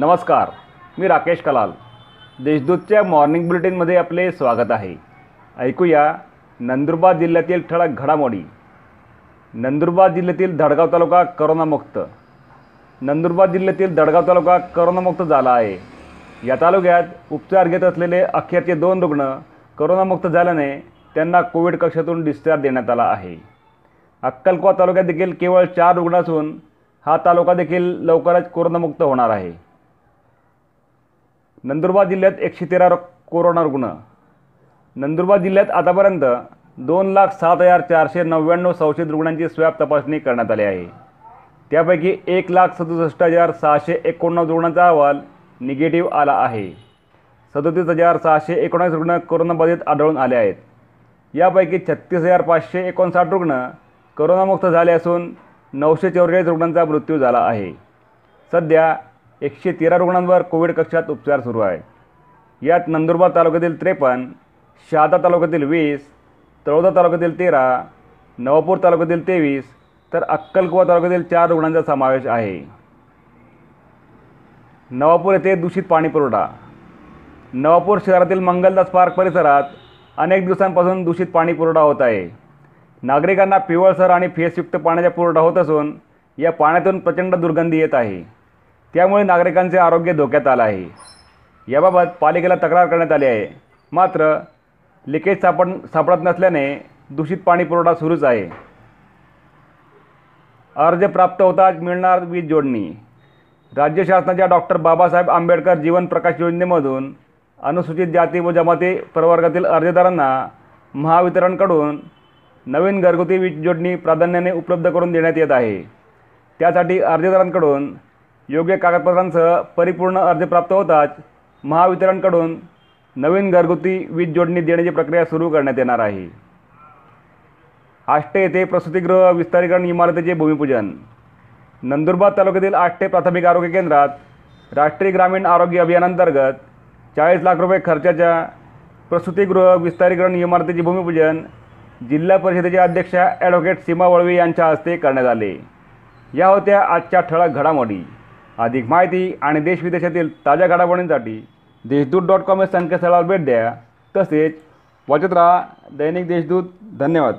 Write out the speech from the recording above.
नमस्कार मी राकेश कलाल. देशदूतच्या मॉर्निंग बुलेटिनमध्ये आपले स्वागत आहे. ऐकूया नंदुरबार जिल्ह्यातील ठळक घडामोडी. नंदुरबार जिल्ह्यातील धडगाव तालुका करोनामुक्त. नंदुरबार जिल्ह्यातील धडगाव तालुका करोनामुक्त झाला आहे. या तालुक्यात उपचार घेत असलेले अखेरचे दोन रुग्ण करोनामुक्त झाल्याने त्यांना कोविड कक्षातून डिस्चार्ज देण्यात आला आहे. अक्कलकोवा तालुक्यात देखील केवळ चार रुग्ण असून हा तालुका देखील लवकरच कोरोनामुक्त होणार आहे. नंदुरबार जिल्ह्यात एकशे तेरा कोरोना रुग्ण. नंदुरबार जिल्ह्यात आतापर्यंत दोन लाख सात हजार चारशे नव्याण्णव संशयित रुग्णांची स्वॅब तपासणी करण्यात आली आहे. त्यापैकी एक लाख सदुसष्ट हजार सहाशे एकोणनव्वद रुग्णांचा अहवाल निगेटिव्ह आला आहे. सदोतीस हजार सहाशे एकोणीस रुग्ण कोरोनाबाधित आढळून आले आहेत. यापैकी छत्तीस हजार पाचशे एकोणसाठ रुग्ण करोनामुक्त झाले असून नऊशे चौवेचाळीस रुग्णांचा मृत्यू झाला आहे. सध्या एकशे तेरा रुग्णांवर कोविड कक्षात उपचार सुरू आहे. यात नंदुरबार तालुक्यातील त्रेपन्न शहादा तालुक्यातील वीस तळोदा तालुक्यातील तेरा नवापूर तालुक्यातील तेवीस तर अक्कलकुवा तालुक्यातील चार रुग्णांचा समावेश आहे. नवापूर येथे दूषित पाणी पुरवठा. नवापूर शहरातील मंगलदास पार्क परिसरात अनेक दिवसांपासून दूषित पाणी पुरवठा होत आहे. नागरिकांना पिवळसर आणि फेसयुक्त पाण्याचा पुरवठा होत असून या पाण्यातून प्रचंड दुर्गंधी येत आहे. त्यामुळे नागरिकांचे आरोग्य धोक्यात आलं आहे. याबाबत पालिकेला तक्रार करण्यात आली आहे. मात्र लिकेज सापड सापडत नसल्याने दूषित पाणी पुरवठा सुरूच आहे. अर्ज प्राप्त होताच मिळणार वीज जोडणी. राज्य शासनाच्या डॉक्टर बाबासाहेब आंबेडकर जीवन प्रकाश योजनेमधून अनुसूचित जाती व जमाती प्रवर्गातील अर्जदारांना महावितरणकडून नवीन घरगुती वीज जोडणी प्राधान्याने उपलब्ध करून देण्यात येत आहे. त्यासाठी अर्जदारांकडून योग्य कागदपत्रांसह परिपूर्ण अर्ज प्राप्त होताच महावितरणकडून नवीन घरगुती वीज जोडणी देण्याची प्रक्रिया सुरू करण्यात येणार आहे. आष्टे येथे प्रसूतिगृह विस्तारीकरण इमारतीचे भूमिपूजन. नंदुरबार तालुक्यातील आष्टे प्राथमिक आरोग्य केंद्रात राष्ट्रीय ग्रामीण आरोग्य अभियानांतर्गत चाळीस लाख रुपये खर्चाच्या प्रसूतिगृह विस्तारीकरण इमारतीचे भूमिपूजन जिल्हा परिषदेच्या अध्यक्षा ॲडव्होकेट सीमा वळवी यांच्या हस्ते करण्यात आले. या होत्या आजच्या ठळक घडामोडी. अधिक माहिती आणि देशविदेशातील ताज्या घडामोडींसाठी देशदूत डॉट कॉम या संकेतस्थळावर भेट द्या. तसेच वाचत राहा. दैनिक देशदूत. धन्यवाद.